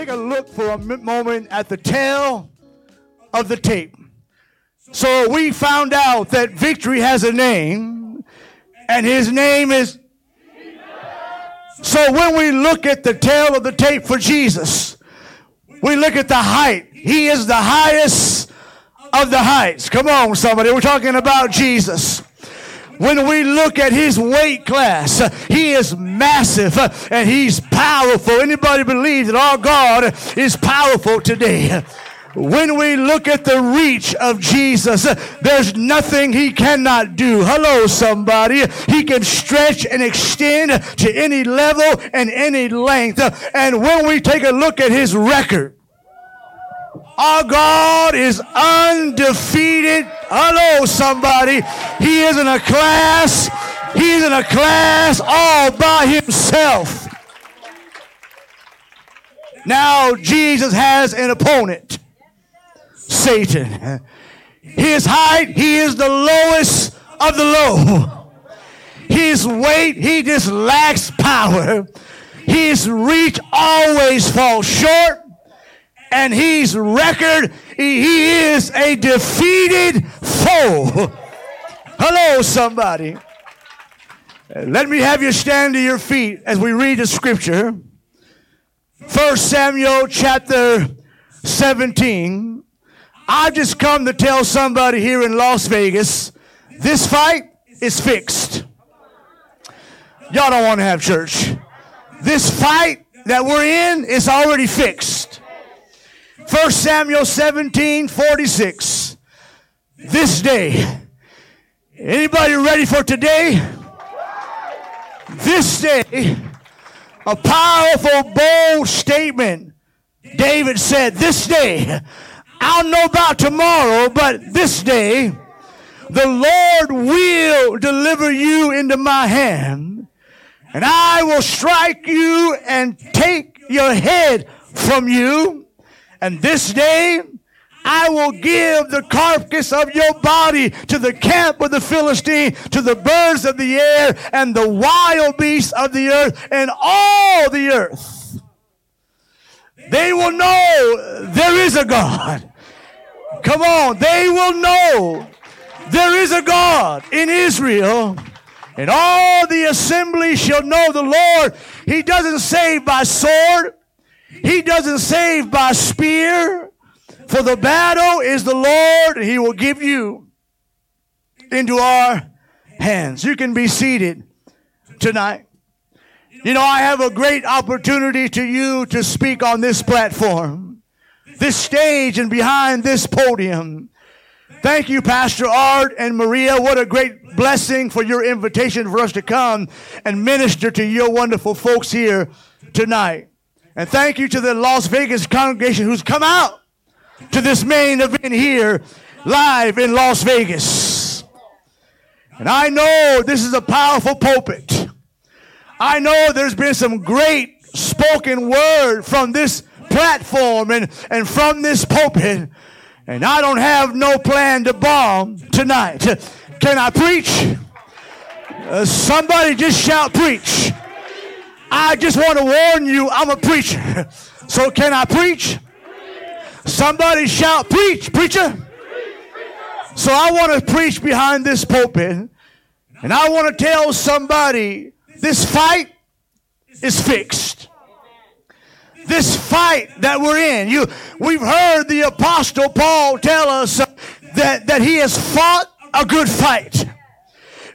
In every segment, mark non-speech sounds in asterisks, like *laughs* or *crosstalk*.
take a look for a moment at the tale of the tape. So we found out that victory has a name, and his name is. So when we look at the tale of the tape for Jesus, we look at the height. He is the highest of the heights. Come on, somebody. We're talking about Jesus when we look at his weight class, he is massive and he's powerful. Anybody believe that our God is powerful today? When we look at the reach of Jesus, there's nothing he cannot do. Hello, somebody. He can stretch and extend to any level and any length. And when we take a look at his record, our God is undefeated. Hello, somebody. He is in a class. He's in a class all by himself. Now, Jesus has an opponent Satan. His height, he is the lowest of the low. His weight, he just lacks power. His reach always falls short and he's record. He is a defeated foe. Hello, somebody. Let me have you stand to your feet as we read the scripture. First Samuel chapter 17. I've just come to tell somebody here in Las Vegas this fight is fixed. Y'all don't want to have church. This fight that we're in is already fixed. 1 Samuel 17 46. This day. Anybody ready for today? This day, a powerful, bold statement. David said, This day, I don't know about tomorrow, but this day, the Lord will deliver you into my hand, and I will strike you and take your head from you. And this day, I will give the carcass of your body to the camp of the Philistine, to the birds of the air, and the wild beasts of the earth, and all the earth. They will know there is a God. Come on, they will know there is a God in Israel. And all the assembly shall know the Lord. He doesn't save by sword. He doesn't save by spear, for the battle is the Lord, and He will give you into our hands. You can be seated tonight. You know, I have a great opportunity to you to speak on this platform, this stage, and behind this podium. Thank you, Pastor Art and Maria. What a great blessing for your invitation for us to come and minister to your wonderful folks here tonight. And thank you to the Las Vegas congregation who's come out to this main event here live in Las Vegas. And I know this is a powerful pulpit. I know there's been some great spoken word from this platform and, and from this pulpit. And I don't have no plan to bomb tonight. Can I preach? Uh, somebody just shout preach. I just want to warn you, I'm a preacher. So can I preach? Somebody shout, preach, preacher. So I want to preach behind this pulpit. And I want to tell somebody this fight is fixed. This fight that we're in. You, we've heard the apostle Paul tell us that, that he has fought a good fight.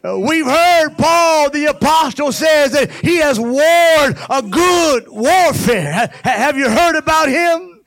Uh, we've heard Paul the apostle says that he has warred a good warfare. Have you heard about him?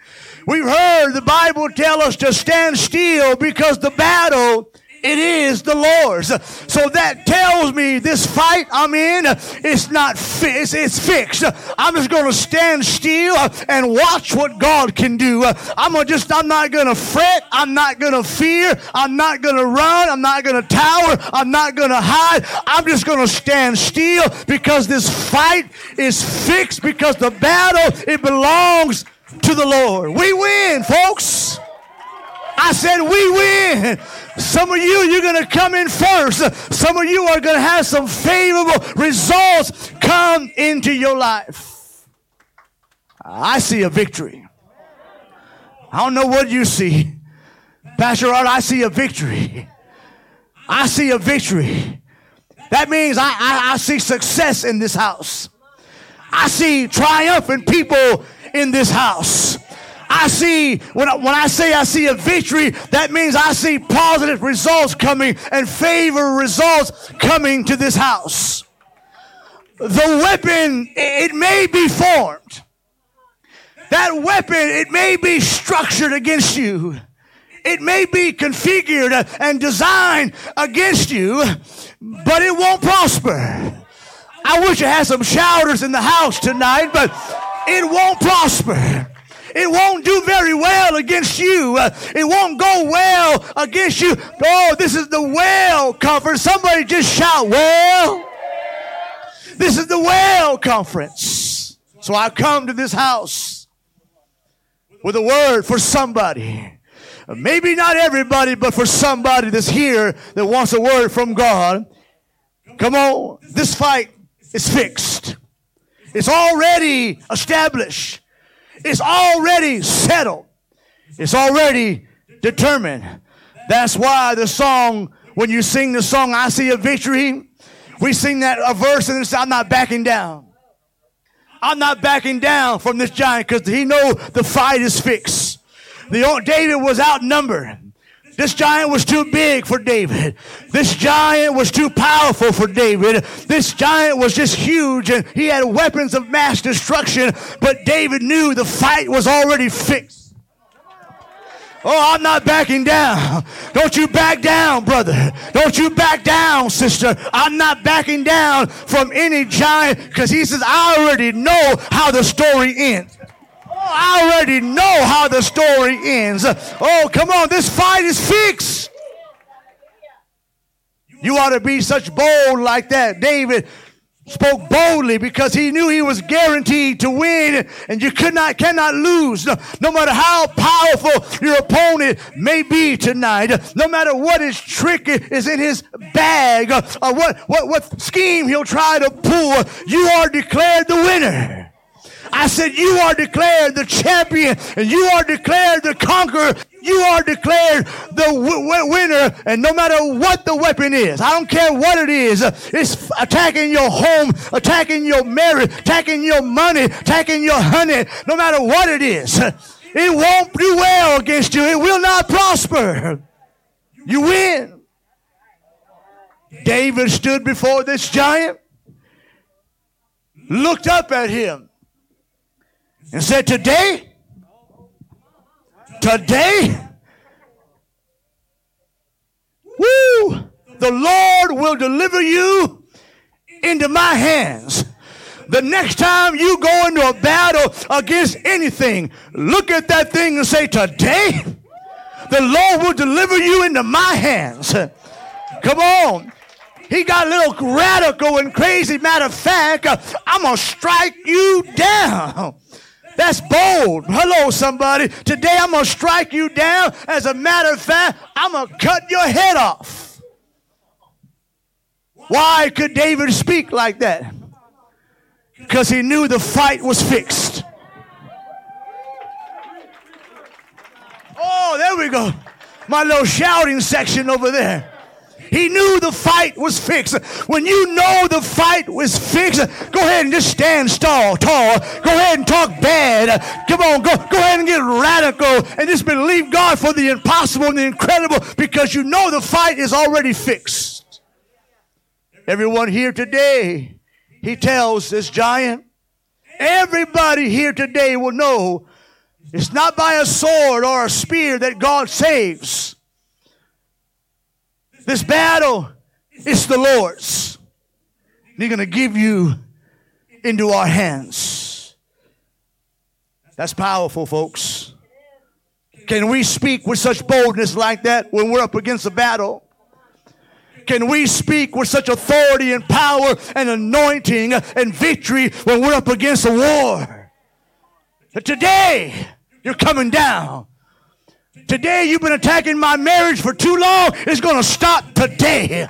We've heard the Bible tell us to stand still because the battle It is the Lord's. So that tells me this fight I'm in, it's not fi- it's, it's fixed. I'm just going to stand still and watch what God can do. I'm gonna just I'm not going to fret. I'm not going to fear. I'm not going to run. I'm not going to tower. I'm not going to hide. I'm just going to stand still because this fight is fixed because the battle it belongs to the Lord. We win, folks. I said, we win. Some of you, you're going to come in first. Some of you are going to have some favorable results come into your life. I see a victory. I don't know what you see. Pastor Art, I see a victory. I see a victory. That means I, I, I see success in this house. I see triumphant people in this house. I see, when I, when I say I see a victory, that means I see positive results coming and favor results coming to this house. The weapon, it may be formed. That weapon, it may be structured against you. It may be configured and designed against you, but it won't prosper. I wish I had some shouters in the house tonight, but it won't prosper. It won't do very well against you. Uh, it won't go well against you. Oh, this is the well conference. Somebody just shout, well. This is the well conference. So I come to this house with a word for somebody. Maybe not everybody, but for somebody that's here that wants a word from God. Come on. This fight is fixed. It's already established. It's already settled. It's already determined. That's why the song, when you sing the song, I see a victory, we sing that a verse and say, I'm not backing down. I'm not backing down from this giant because he know the fight is fixed. The, old David was outnumbered. This giant was too big for David. This giant was too powerful for David. This giant was just huge and he had weapons of mass destruction, but David knew the fight was already fixed. Oh, I'm not backing down. Don't you back down, brother. Don't you back down, sister. I'm not backing down from any giant because he says, I already know how the story ends. Oh, I already know how the story ends. Oh, come on, this fight is fixed. You ought to be such bold like that. David spoke boldly because he knew he was guaranteed to win and you could not cannot lose no, no, matter how powerful your opponent may be tonight no matter what his trick is in his bag or what, what, what scheme he'll try to pull you are declared the winner I said, You are declared the champion and you are declared the conqueror. You are declared the w- winner, and no matter what the weapon is, I don't care what it is, it's attacking your home, attacking your marriage, attacking your money, attacking your honey, no matter what it is, it won't do well against you. It will not prosper. You win. David stood before this giant, looked up at him, and said, Today, today, woo, the Lord will deliver you into my hands. The next time you go into a battle against anything, look at that thing and say, Today, the Lord will deliver you into my hands. Come on. He got a little radical and crazy. Matter of fact, I'm going to strike you down. That's bold. Hello, somebody. Today I'm going to strike you down. As a matter of fact, I'm going to cut your head off. Why could David speak like that? Because he knew the fight was fixed. Oh, there we go. My little shouting section over there. He knew the fight was fixed. When you know the fight was fixed, go ahead and just stand tall, tall. Go ahead and talk bad. Come on, go, go ahead and get radical and just believe God for the impossible and the incredible because you know the fight is already fixed. Everyone here today, he tells this giant, everybody here today will know it's not by a sword or a spear that God saves. This battle is the Lord's. He's going to give you into our hands. That's powerful, folks. Can we speak with such boldness like that when we're up against a battle? Can we speak with such authority and power and anointing and victory when we're up against a war? Today, you're coming down. Today, you've been attacking my marriage for too long. It's going to stop today.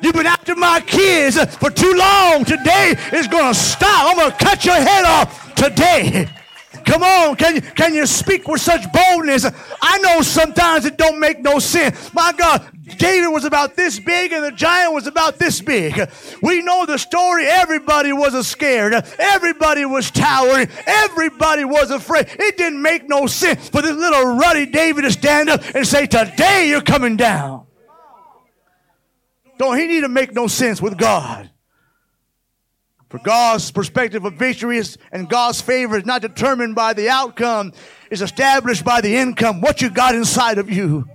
You've been after my kids for too long. Today is going to stop. I'm going to cut your head off today. Come on, can you, can you speak with such boldness? I know sometimes it don't make no sense. My God, David was about this big and the giant was about this big. We know the story. Everybody was scared. Everybody was towering. Everybody was afraid. It didn't make no sense for this little ruddy David to stand up and say, Today you're coming down. Don't he need to make no sense with God? For God's perspective of victory is, and God's favor is not determined by the outcome, it's established by the income. What you got inside of you.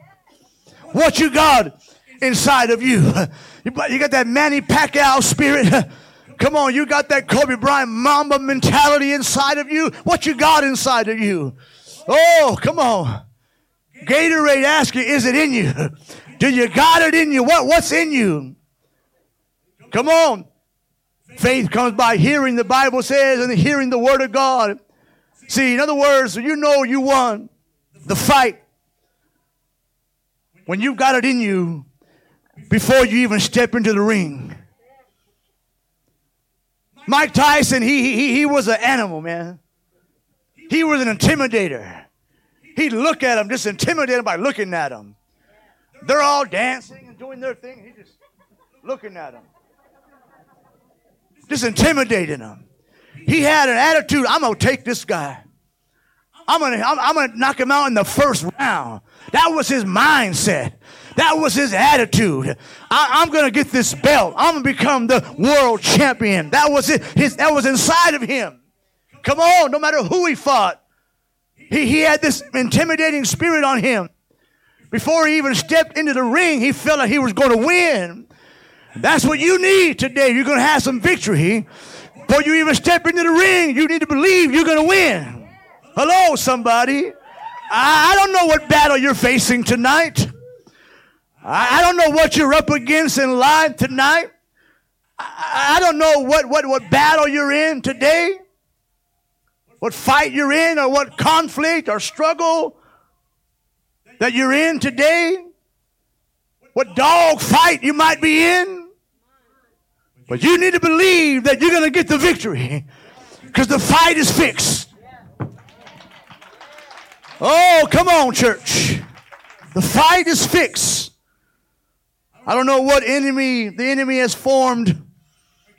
What you got inside of you. *laughs* You got that Manny Pacquiao spirit. *laughs* Come on, you got that Kobe Bryant Mamba mentality inside of you. What you got inside of you? Oh, come on. Gatorade ask you, is it in you? *laughs* Do you got it in you? What, what's in you? Come on. Faith comes by hearing, the Bible says, and hearing the Word of God. See, in other words, you know you won the fight when you've got it in you before you even step into the ring. Mike Tyson, he, he, he was an animal, man. He was an intimidator. He'd look at him, just intimidate him by looking at him. They're all dancing and doing their thing. He's just looking at them just intimidating him. He had an attitude, I'm going to take this guy. I'm going to I'm, I'm to knock him out in the first round. That was his mindset. That was his attitude. I, am to get this belt. I'm to become the world champion. That was it. His, that was inside of him. Come on, no matter who he fought, he, he had this intimidating spirit on him. Before he even stepped into the ring, he felt like he was to win. That's what you need today. You're to have some victory. Before you even step into the ring, you need to believe you're to win. Hello, somebody. I don't know what battle you're facing tonight. I don't know what you're up against in life tonight. I don't know what, what, what battle you're in today, what fight you're in, or what conflict or struggle that you're in today, what dog fight you might be in. But you need to believe that you're going to get the victory because the fight is fixed. Oh, come on, church. The fight is fixed. I don't know what enemy the enemy has formed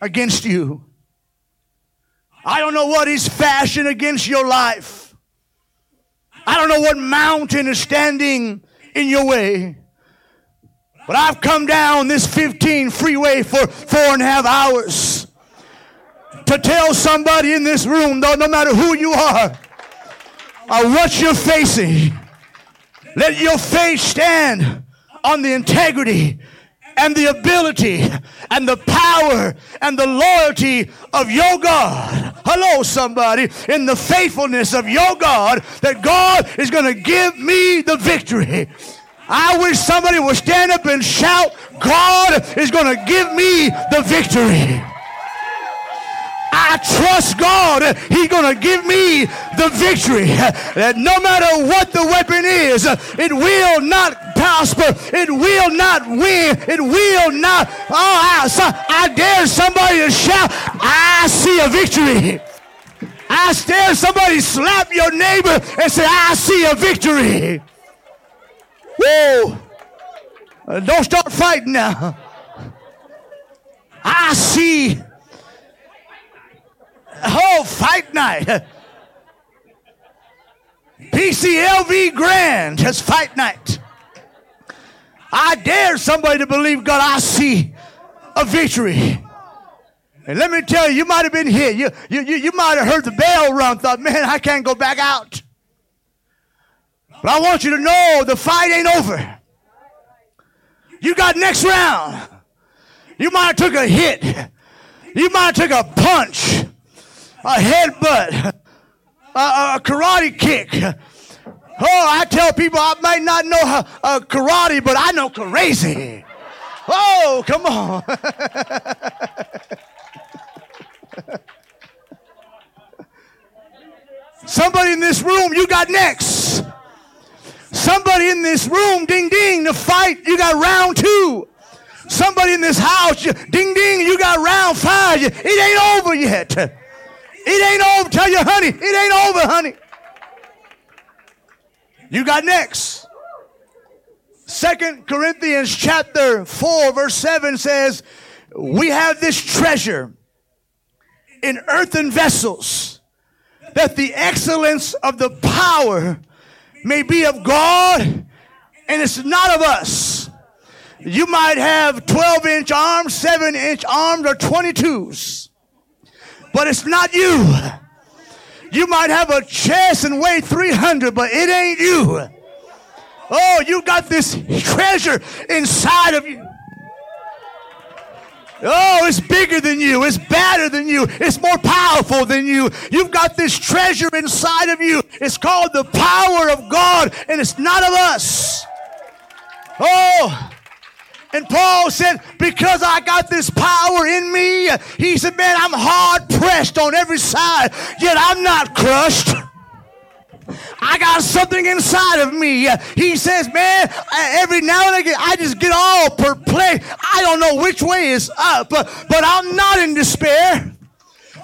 against you. I don't know what he's fashioned against your life. I don't know what mountain is standing in your way. But I've come down this 15 freeway for four and a half hours to tell somebody in this room, though, no matter who you are or what you're facing, let your faith stand on the integrity and the ability and the power and the loyalty of your God. Hello, somebody, in the faithfulness of your God, that God is going to give me the victory. I wish somebody would stand up and shout, God is going to give me the victory. I trust God. He's going to give me the victory. That no matter what the weapon is, it will not prosper. It will not win. It will not. Oh, I, I dare somebody to shout, I see a victory. I dare somebody slap your neighbor and say, I see a victory. Woo! Uh, don't start fighting now. I see. Oh, fight night. PCLV Grand has fight night. I dare somebody to believe God. I see a victory. And let me tell you, you might have been here. You, you, you, you might have heard the bell run, thought, man, I can't go back out. But I want you to know the fight ain't over. You got next round. You might have took a hit. You might have took a punch, a headbutt, a, a karate kick. Oh, I tell people I might not know how, uh, karate, but I know crazy. Oh, come on. *laughs* Somebody in this room, you got next. Somebody in this room, ding ding, the fight, you got round two. Somebody in this house, you, ding ding, you got round five. It ain't over yet. It ain't over. Tell your honey, it ain't over, honey. You got next. Second Corinthians chapter 4, verse 7 says, We have this treasure in earthen vessels, that the excellence of the power may be of God and it's not of us. You might have 12 inch arms, 7 inch arms, or 22s, but it's not you. You might have a chest and weigh 300, but it ain't you. Oh, you got this treasure inside of you. Oh, it's bigger than you. It's better than you. It's more powerful than you. You've got this treasure inside of you. It's called the power of God, and it's not of us. Oh, and Paul said, Because I got this power in me, he said, Man, I'm hard pressed on every side, yet I'm not crushed. I got something inside of me. He says, man, every now and again, I just get all perplexed. I don't know which way is up, but, I'm not in despair.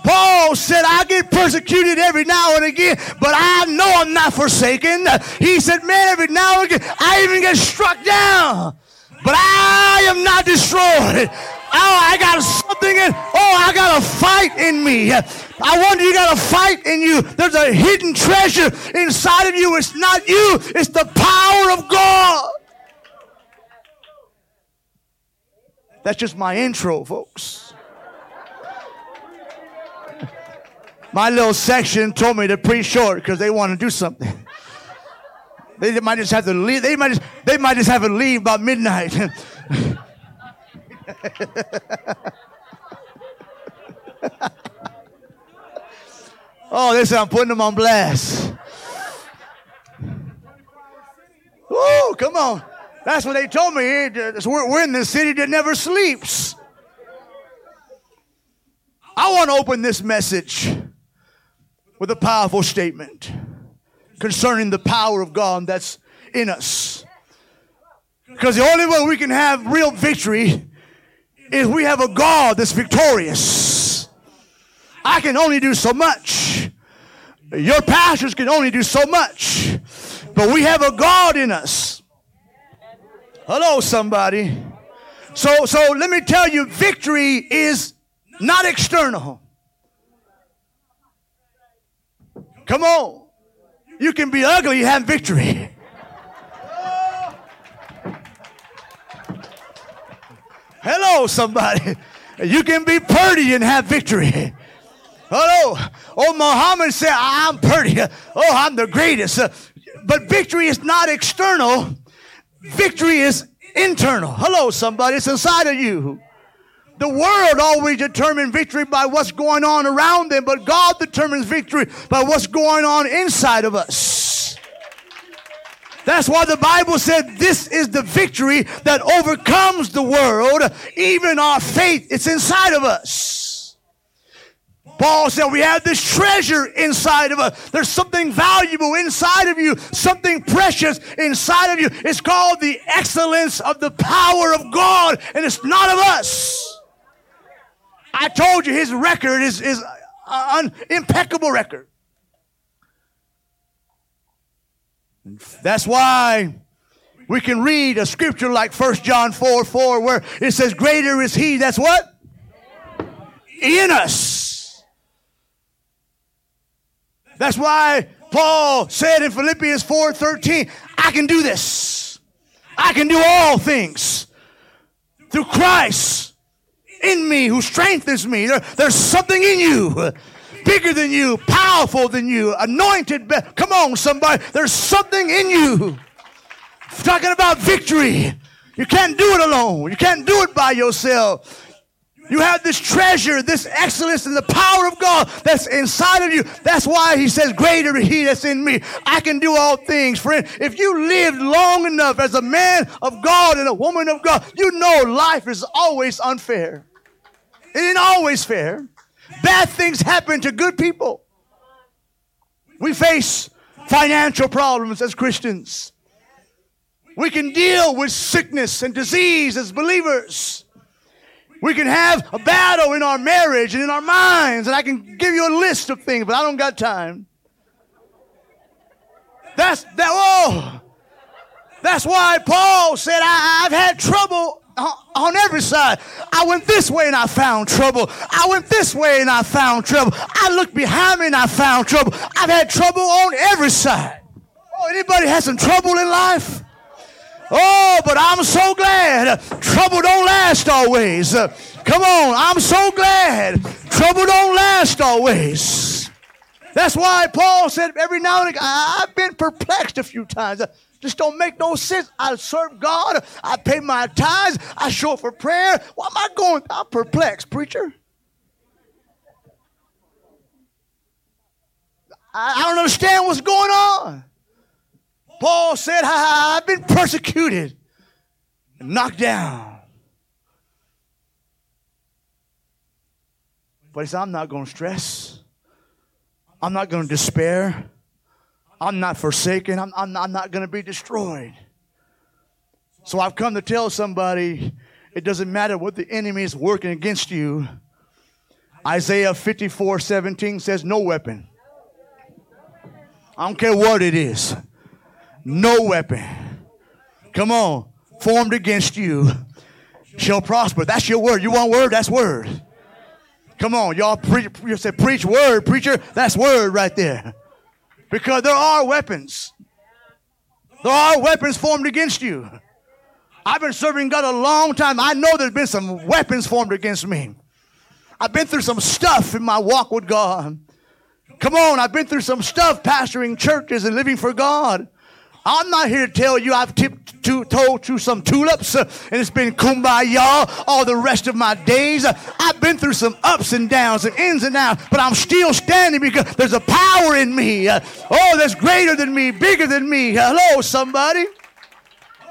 Paul said, I get persecuted every now and again, but I know I'm not forsaken. He said, man, every now and again, I even get struck down, but I am not destroyed. Oh, I got something in. Oh, I got a fight in me. I wonder you got a fight in you. There's a hidden treasure inside of you. It's not you, it's the power of God. That's just my intro, folks. My little section told me to preach short because they want to do something. They might just have to leave. They might just, they might just have to leave by midnight. *laughs* oh, this I'm putting them on blast. Oh, come on. That's what they told me. We're in the city that never sleeps. I want to open this message with a powerful statement concerning the power of God that's in us. Because the only way we can have real victory is we have a God that's victorious. I can only do so much. Your pastors can only do so much. But we have a God in us. Hello, somebody. So, so let me tell you, victory is not external. Come on. You can be ugly, you have victory. Hello, somebody. You can be pretty and have victory. Hello. Oh, Muhammad said, I'm pretty. Oh, I'm the greatest. But victory is not external. Victory is internal. Hello, somebody. It's inside of you. The world always determines victory by what's going on around them, but God determines victory by what's going on inside of us. That's why the Bible said this is the victory that overcomes the world, even our faith. It's inside of us. Paul said we have this treasure inside of us. There's something valuable inside of you, something precious inside of you. It's called the excellence of the power of God, and it's not of us. I told you his record is, is uh, an impeccable record. That's why we can read a scripture like 1 John 4 4, where it says, Greater is he that's what? In us. That's why Paul said in Philippians 4 13, I can do this. I can do all things through Christ in me who strengthens me. There, there's something in you bigger than you, powerful than you, anointed. Be- Come on, somebody. There's something in you. Talking about victory. You can't do it alone. You can't do it by yourself. You have this treasure, this excellence, and the power of God that's inside of you. That's why he says, Greater He that's in me. I can do all things. Friend, if you lived long enough as a man of God and a woman of God, you know life is always unfair. It ain't always fair. Bad things happen to good people. We face financial problems as Christians. We can deal with sickness and disease as believers. We can have a battle in our marriage and in our minds, and I can give you a list of things, but I don't got time. That's that. Oh, that's why Paul said, I, have had trouble on every side. I went this way and I found trouble. I went this way and I found trouble. I looked behind me and I found trouble. I've had trouble on every side. Oh, anybody has some trouble in life? Oh, but I'm so glad trouble don't last always. Come on, I'm so glad trouble don't last always. That's why Paul said every now and again, I've been perplexed a few times. Just don't make no sense. I serve God. I pay my tithes. I show up for prayer. Why am I going? I'm perplexed, preacher. I, I don't understand what's going on. Paul said, I've been persecuted and knocked down. But he said, I'm not going to stress. I'm not going to despair. I'm not forsaken. I'm, I'm, I'm not going to be destroyed. So I've come to tell somebody it doesn't matter what the enemy is working against you. Isaiah 54 17 says, No weapon. I don't care what it is no weapon, come on, formed against you shall prosper. That's your word. You want word? That's word. Come on, y'all preach, you say preach word, preacher. That's word right there. Because there are weapons. There are weapons formed against you. I've been serving God a long time. I know there's been some weapons formed against me. I've been through some stuff in my walk with God. Come on, I've been through some stuff pastoring churches and living for God. I'm not here to tell you I've tipped to, told you some tulips uh, and it's been kumbaya all the rest of my days. Uh, I've been through some ups and downs and ins and outs, but I'm still standing because there's a power in me. Uh, oh, that's greater than me, bigger than me. Hello, somebody.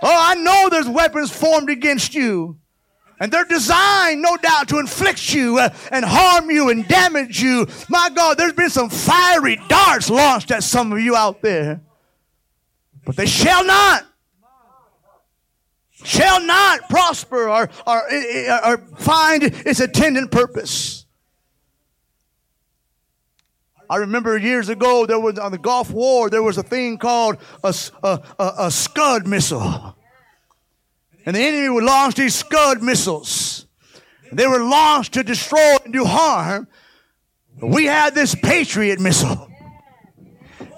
Oh, I know there's weapons formed against you. And they're designed, no doubt, to inflict you uh, and harm you and damage you. My God, there's been some fiery darts launched at some of you out there but they shall not shall not prosper or, or, or find its intended purpose. I remember years ago there was on the Gulf War there was a thing called a, a, a, a Scud missile, and the enemy would launch these Scud missiles. They were launched to destroy and do harm. We had this Patriot missile.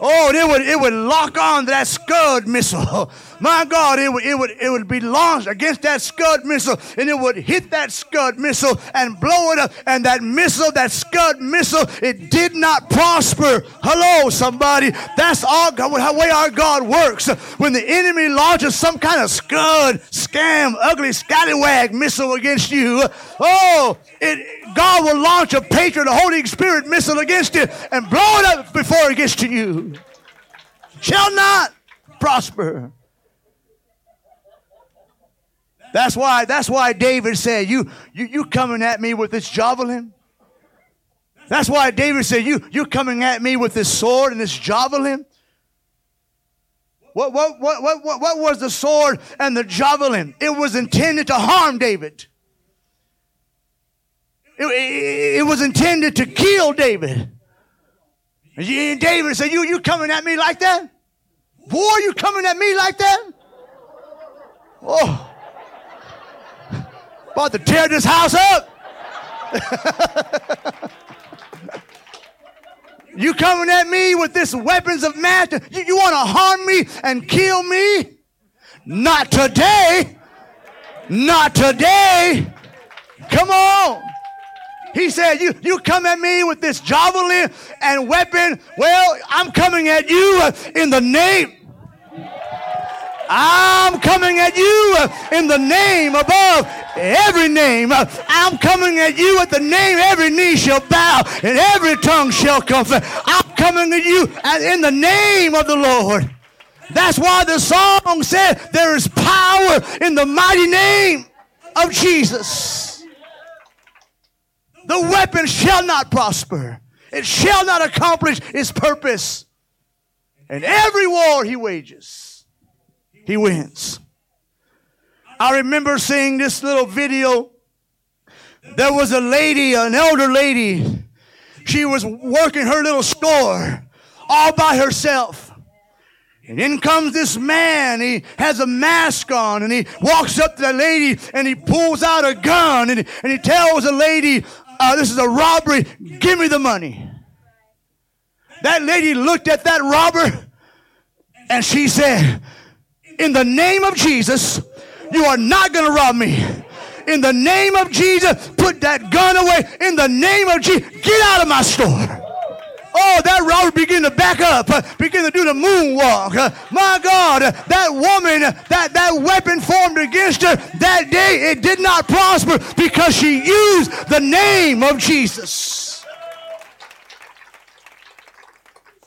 Oh, it would it would lock on that Scud missile. *laughs* My God, it would it would it would be launched against that Scud missile, and it would hit that Scud missile and blow it up. And that missile, that Scud missile, it did not prosper. Hello, somebody. That's all God how way our God works. When the enemy launches some kind of Scud, scam, ugly scallywag missile against you, oh, it, God will launch a patriot, a Holy Spirit missile against it and blow it up before it gets to you. Shall not prosper. That's why, that's why David said, you, you, you coming at me with this javelin? That's why David said, you, you coming at me with this sword and this javelin? What, what, what, what, what was the sword and the javelin? It was intended to harm David. It, was intended to kill David. And David said, you, you coming at me like that? Boy, you coming at me like that? Oh. About to tear this house up. *laughs* you coming at me with this weapons of mass? You, you want to harm me and kill me? Not today. Not today. Come on. He said, you, you come at me with this javelin and weapon. Well, I'm coming at you in the name I'm coming at you in the name above every name. I'm coming at you at the name every knee shall bow and every tongue shall confess. I'm coming at you in the name of the Lord. That's why the song said there is power in the mighty name of Jesus. The weapon shall not prosper. It shall not accomplish its purpose. And every war he wages, he wins. I remember seeing this little video. There was a lady, an elder lady. She was working her little store all by herself. And in comes this man. He has a mask on and he walks up to the lady and he pulls out a gun and, and he tells the lady, uh, This is a robbery. Give me the money. That lady looked at that robber and she said, In the name of Jesus, you are not going to rob me. In the name of Jesus, put that gun away. In the name of Jesus, get out of my store. Oh, that robber began to back up, uh, begin to do the moonwalk. Uh, my God, that woman, that, that weapon formed against her that day, it did not prosper because she used the name of Jesus.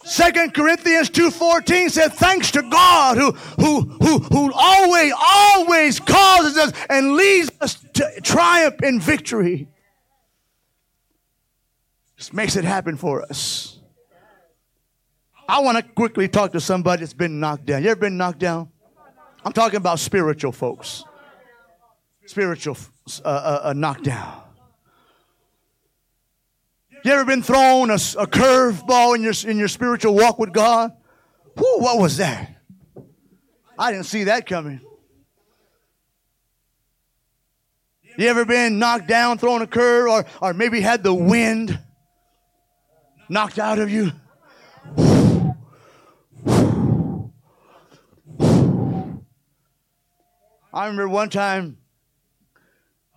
Second Corinthians 2.14 said, thanks to God who, who, who, who always, always causes us and leads us to triumph in victory. Just makes it happen for us. I want to quickly talk to somebody that's been knocked down. You ever been knocked down? I'm talking about spiritual folks. Spiritual uh, uh, uh, knockdown. You ever been thrown a, a curveball in your, in your spiritual walk with God? Whew, what was that? I didn't see that coming. You ever been knocked down, thrown a curve, or, or maybe had the wind knocked out of you? I remember one time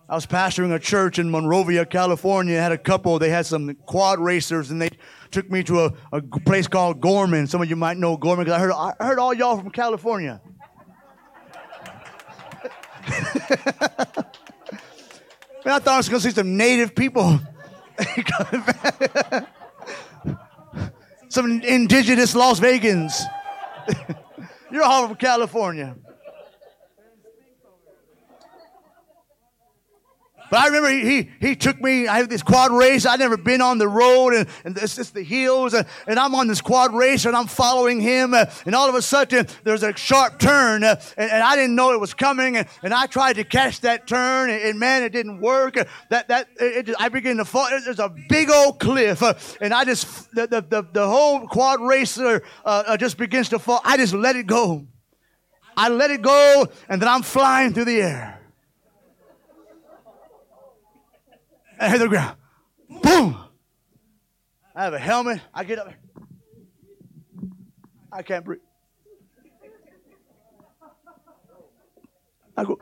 I was pastoring a church in Monrovia, California. I had a couple, they had some quad racers, and they took me to a, a place called Gorman. Some of you might know Gorman because I heard, I heard all y'all from California. *laughs* Man, I thought I was going to see some native people. *laughs* some indigenous Las Vegans. *laughs* You're all from California. But I remember he, he, he, took me, I had this quad race. I'd never been on the road and, and it's just the hills and, and I'm on this quad race and I'm following him. Uh, and all of a sudden there's a sharp turn uh, and, and, I didn't know it was coming. And, and I tried to catch that turn and, and man, it didn't work. That, that, it, it, I began to fall. There's a big old cliff uh, and I just, the, the, the, the whole quad racer uh, uh, just begins to fall. I just let it go. I let it go and then I'm flying through the air. I hit the ground. Boom. I have a helmet. I get up. I can't breathe. I go.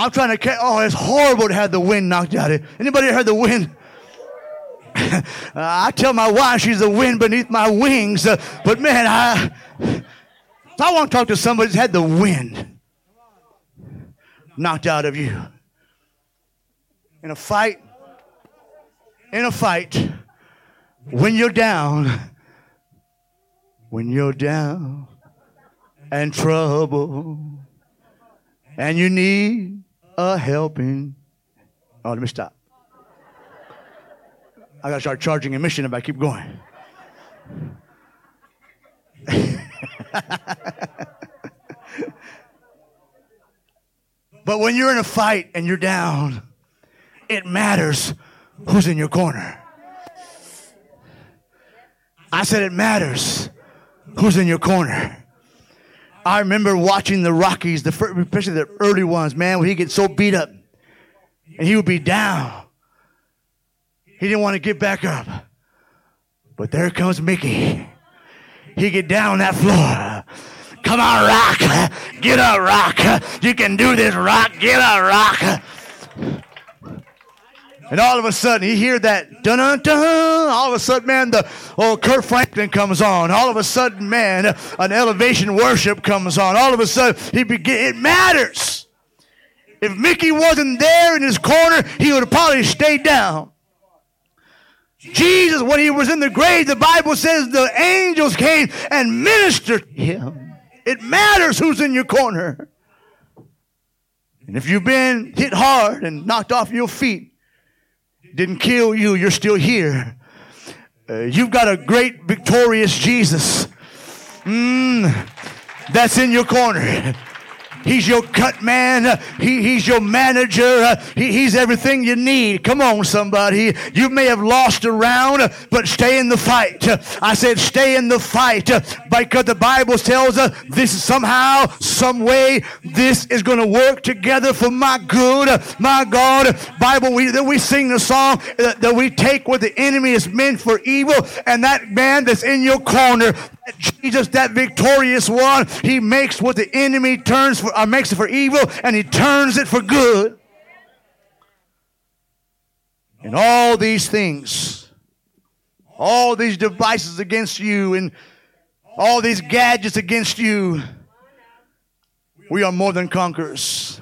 I'm trying to catch. Oh, it's horrible to have the wind knocked out of it. Anybody heard the wind? uh, *laughs* I tell my wife she's the wind beneath my wings, uh, but man, I I want to talk to somebody who's had the wind knocked out of you. In a fight, in a fight, when you're down, when you're down and trouble, and you need a helping. Oh, let me stop. I gotta start charging admission if I keep going. *laughs* *laughs* but when you're in a fight and you're down, it matters who's in your corner. I said it matters who's in your corner. I remember watching the Rockies, the first, especially the early ones, man, when he gets so beat up and he would be down. He didn't want to get back up. But there comes Mickey. He get down that floor. Come on, rock. Get up, rock. You can do this, rock. Get up, rock. And all of a sudden, he hear that dun dun dun. All of a sudden, man, the oh Kirk Franklin comes on. All of a sudden, man, an elevation worship comes on. All of a sudden, he begin. It matters. If Mickey wasn't there in his corner, he would have probably stayed down. Jesus, when he was in the grave, the Bible says the angels came and ministered to him. It matters who's in your corner. And if you've been hit hard and knocked off your feet, didn't kill you, you're still here. Uh, you've got a great, victorious Jesus. Mm, that's in your corner. He's your cut man. He, he's your manager. He, he's everything you need. Come on, somebody. You may have lost a round, but stay in the fight. I said, stay in the fight because the Bible tells us this is somehow, some way, this is going to work together for my good. My God, Bible, we, we sing the song that we take what the enemy is meant for evil, and that man that's in your corner, Jesus, that victorious one, he makes what the enemy turns for, uh, makes it for evil, and he turns it for good. And all these things, all these devices against you, and all these gadgets against you, we are more than conquerors.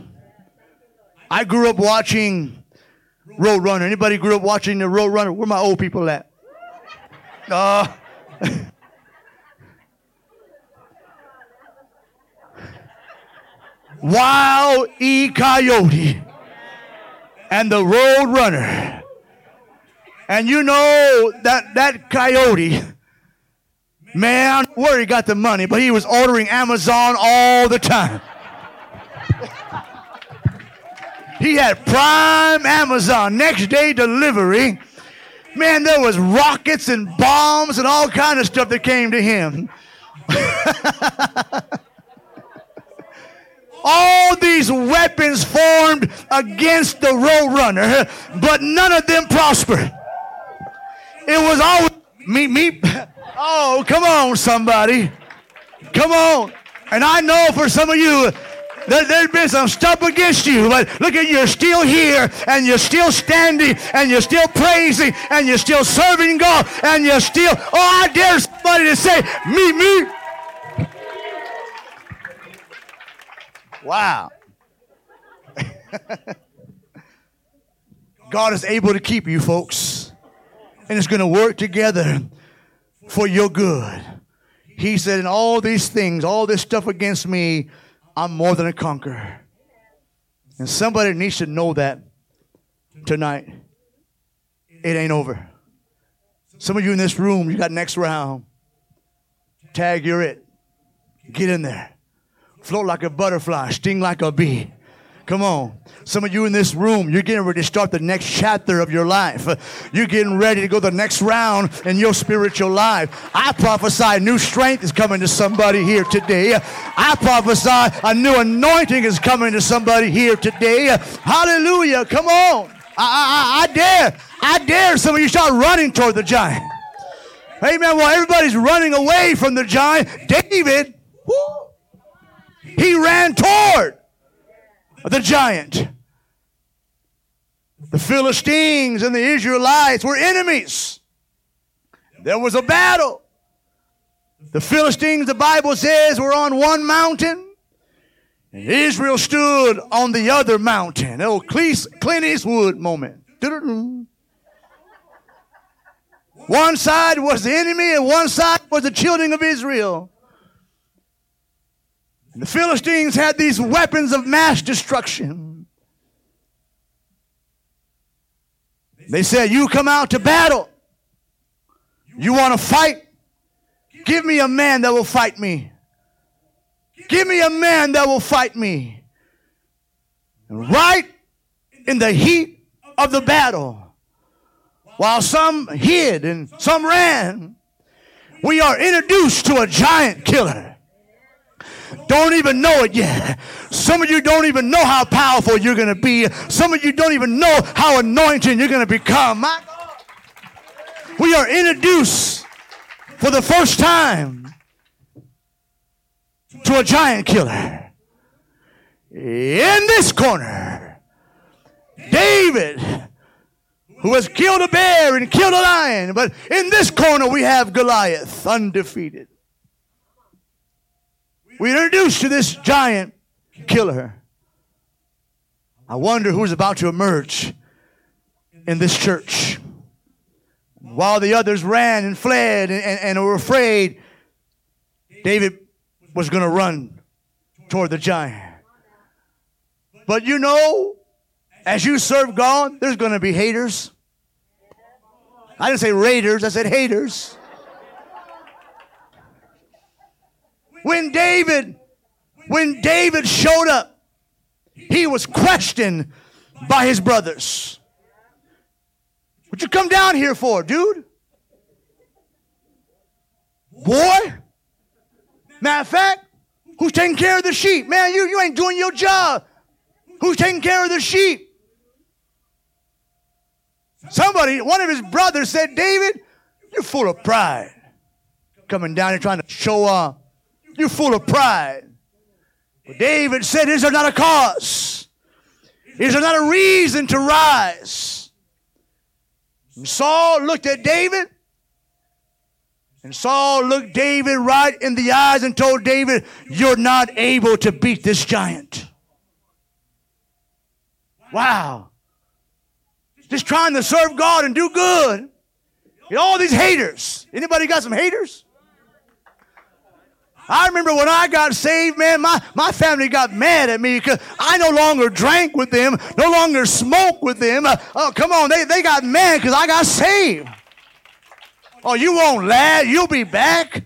I grew up watching Roadrunner. Anybody grew up watching the Roadrunner? Where my old people at? Uh, Wile E. Coyote and the Road Runner. And you know that that coyote, man, where he got the money, but he was ordering Amazon all the time. he had prime Amazon next day delivery. Man, there was rockets and bombs and all kind of stuff that came to him. *laughs* all these weapons formed against the roadrunner, but none of them prospered. It was always me, me. *laughs* Oh, come on, somebody. Come on. And I know for some of you, there, has been some stuff against you, but look at you, you're still here, and you're still standing, and you're still praising, and you're still serving God, and you're still, oh, I dare somebody to say, me, me. Wow. *laughs* God is able to keep you, folks. And it's going to work together for your good. He said, in all these things, all this stuff against me, I'm more than a conqueror. And somebody needs to know that tonight. It ain't over. Some of you in this room, you got next round. Tag, you're it. Get in there float like a butterfly, sting like a bee. Come on. Some of you in this room, you're getting ready to start the next chapter of your life. You're getting ready to go the next round in your spiritual life. I prophesy new strength is coming to somebody here today. I prophesy a new anointing is coming to somebody here today. Hallelujah. Come on. I, I, I dare. I dare some of you start running toward the giant. Amen. While everybody's running away from the giant, David, he ran toward the giant. The Philistines and the Israelites were enemies. There was a battle. The Philistines, the Bible says, were on one mountain. And Israel stood on the other mountain. Oh, Clint Eastwood moment. One side was the enemy and one side was the children of Israel. And the Philistines had these weapons of mass destruction. They said, You come out to battle. You want to fight? Give me a man that will fight me. Give me a man that will fight me. And right in the heat of the battle, while some hid and some ran, we are introduced to a giant killer don't even know it yet. Some of you don't even know how powerful you're going to be. Some of you don't even know how anointed you're going to become. My God. We are introduced for the first time to a giant killer. In this corner, David who has killed a bear and killed a lion. But in this corner, we have Goliath, undefeated. We introduced to this giant killer. I wonder who's about to emerge in this church. While the others ran and fled and, and, and were afraid, David was going to run toward the giant. But you know, as you serve God, there's going to be haters. I didn't say raiders, I said haters. When David, when David showed up, he was questioned by his brothers. What you come down here for, dude? Boy? Matter of fact, who's taking care of the sheep? Man, you, you ain't doing your job. Who's taking care of the sheep? Somebody, one of his brothers said, David, you're full of pride. Coming down here trying to show off. You're full of pride. But David said, Is there not a cause? Is there not a reason to rise? And Saul looked at David. And Saul looked David right in the eyes and told David, You're not able to beat this giant. Wow just trying to serve God and do good. Know, all these haters. Anybody got some haters? I remember when I got saved, man, my, my family got mad at me because I no longer drank with them, no longer smoked with them. Uh, oh, come on, they, they got mad because I got saved. Oh, you won't laugh, you'll be back.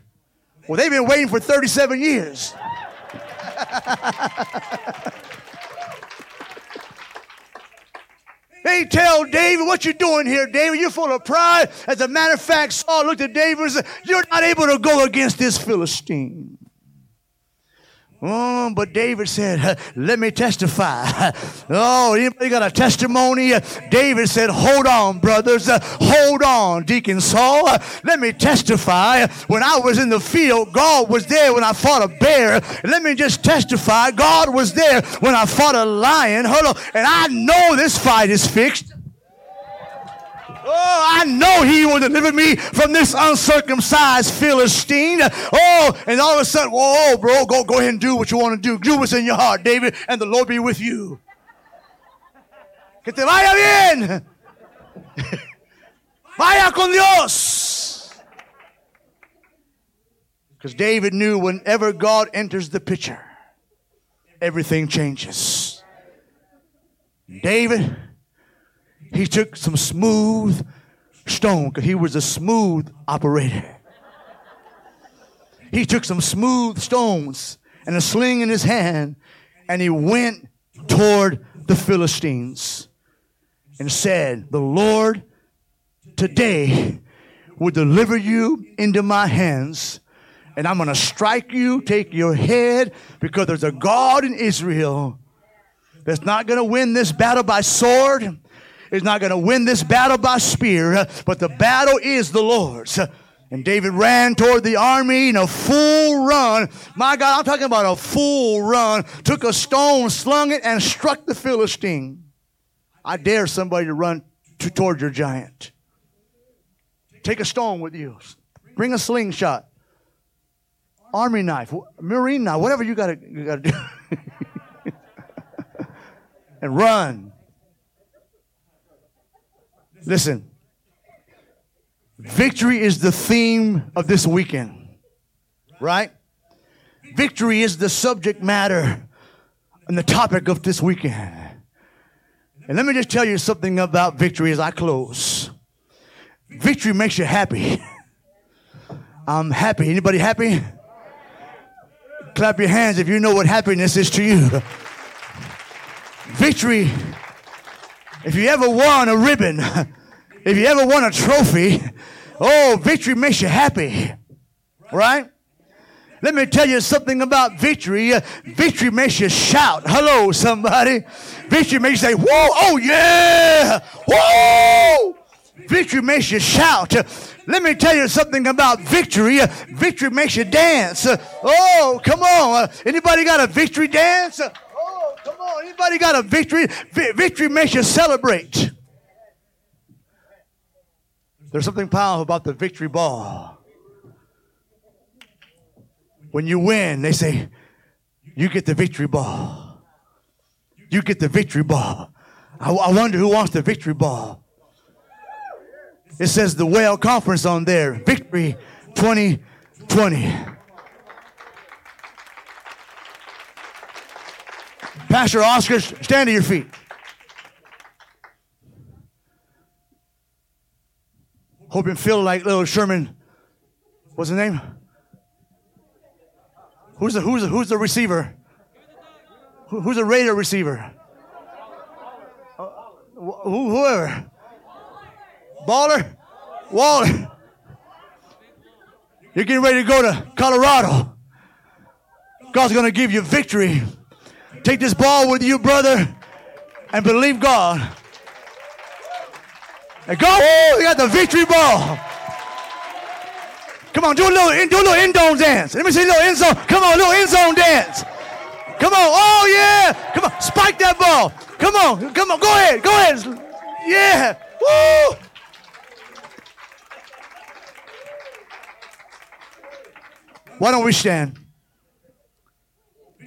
Well, they've been waiting for 37 years. *laughs* They tell David, What you doing here, David? You're full of pride. As a matter of fact, Saul looked at David and said, You're not able to go against this Philistine. Oh, but David said, let me testify. *laughs* Oh, anybody got a testimony? David said, hold on, brothers. Hold on, Deacon Saul. Let me testify. When I was in the field, God was there when I fought a bear. Let me just testify. God was there when I fought a lion. Hold on. And I know this fight is fixed. Oh, I know he will deliver me from this uncircumcised Philistine. Oh, and all of a sudden, whoa, bro, go, go ahead and do what you want to do. Do what's in your heart, David, and the Lord be with you. Que te vaya bien. *laughs* Vaya con Dios. Because David knew whenever God enters the picture, everything changes. David he took some smooth stone because he was a smooth operator. He took some smooth stones and a sling in his hand and he went toward the Philistines and said, The Lord today will deliver you into my hands and I'm going to strike you, take your head, because there's a God in Israel that's not going to win this battle by sword is not going to win this battle by spear, but the battle is the Lord's. And David ran toward the army in a full run. My God, I'm talking about a full run. Took a stone, slung it, and struck the Philistine. I dare somebody to run to, toward your giant. Take a stone with you. Bring a slingshot. Army knife, marine knife, whatever you you gotta do. *laughs* and run. Listen, victory is the theme of this weekend, right? Victory is the subject matter and the topic of this weekend. And let me just tell you something about victory as I close. Victory makes you happy. *laughs* I'm happy. Anybody happy? Clap your hands if you know what happiness is to you. Victory if you ever won a ribbon, *laughs* if you ever won a trophy, oh, victory makes you happy. Right? Let me tell you something about victory. victory makes you shout. Hello, somebody. Victory makes you say, whoa, oh yeah, whoa. Victory makes you shout. Let me tell you something about victory. Victory makes you dance. Oh, come on. Anybody got a victory dance? Come on, anybody got a victory? V- victory makes you celebrate. There's something powerful about the victory ball. When you win, they say, You get the victory ball. You get the victory ball. I, I wonder who wants the victory ball. It says the Whale Conference on there, Victory 2020. Pastor Oscar, stand to your feet. Hope you feel like little Sherman. What's his name? Who's the who's the, who's the receiver? Who, who's the Raider receiver? Uh, wh- whoever. Baller, Waller. You're getting ready to go to Colorado. God's going to give you victory. Take this ball with you, brother, and believe God. And go! Oh, you got the victory ball. Come on, do a little, do a little end zone dance. Let me see a little end zone. Come on, a little end zone dance. Come on. Oh yeah. Come on, spike that ball. Come on, come on. Go ahead, go ahead. Yeah. Woo! Why don't we stand?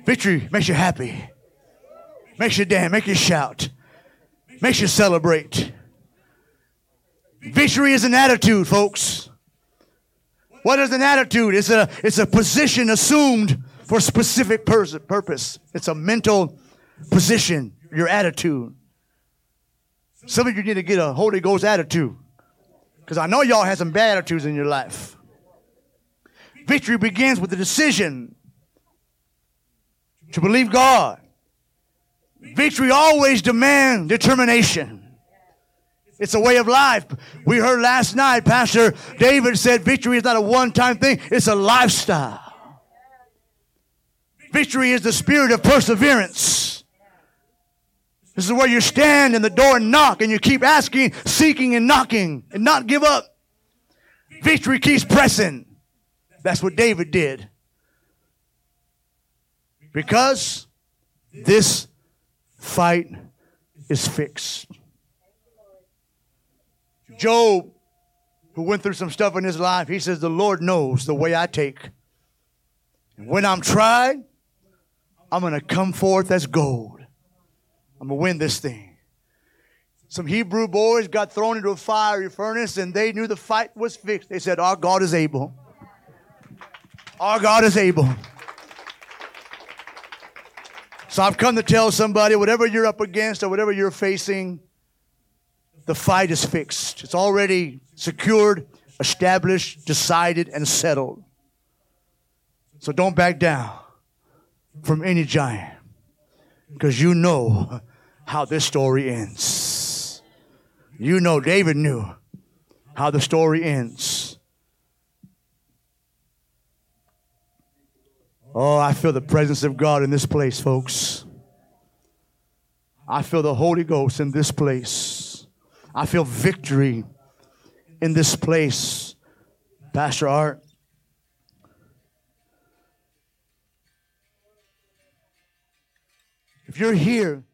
Victory makes you happy, makes you dance, makes you shout, makes you celebrate. Victory is an attitude, folks. What is an attitude? It's a, it's a position assumed for a specific pers- purpose. It's a mental position, your attitude. Some of you need to get a Holy Ghost attitude. Because I know y'all had some bad attitudes in your life. Victory begins with the decision to believe God. Victory always demands determination. It's a way of life. We heard last night, Pastor David said victory is not a one time thing, it's a lifestyle. Victory is the spirit of perseverance. This is where you stand in the door and knock and you keep asking, seeking, and knocking and not give up. Victory keeps pressing. That's what David did. Because this fight is fixed. Job, who went through some stuff in his life, he says, The Lord knows the way I take. And when I'm tried, I'm going to come forth as gold. I'm going to win this thing. Some Hebrew boys got thrown into a fiery furnace and they knew the fight was fixed. They said, Our God is able. Our God is able. So I've come to tell somebody whatever you're up against or whatever you're facing, the fight is fixed. It's already secured, established, decided, and settled. So don't back down from any giant because you know how this story ends. You know, David knew how the story ends. Oh, I feel the presence of God in this place, folks. I feel the Holy Ghost in this place. I feel victory in this place. Pastor Art. If you're here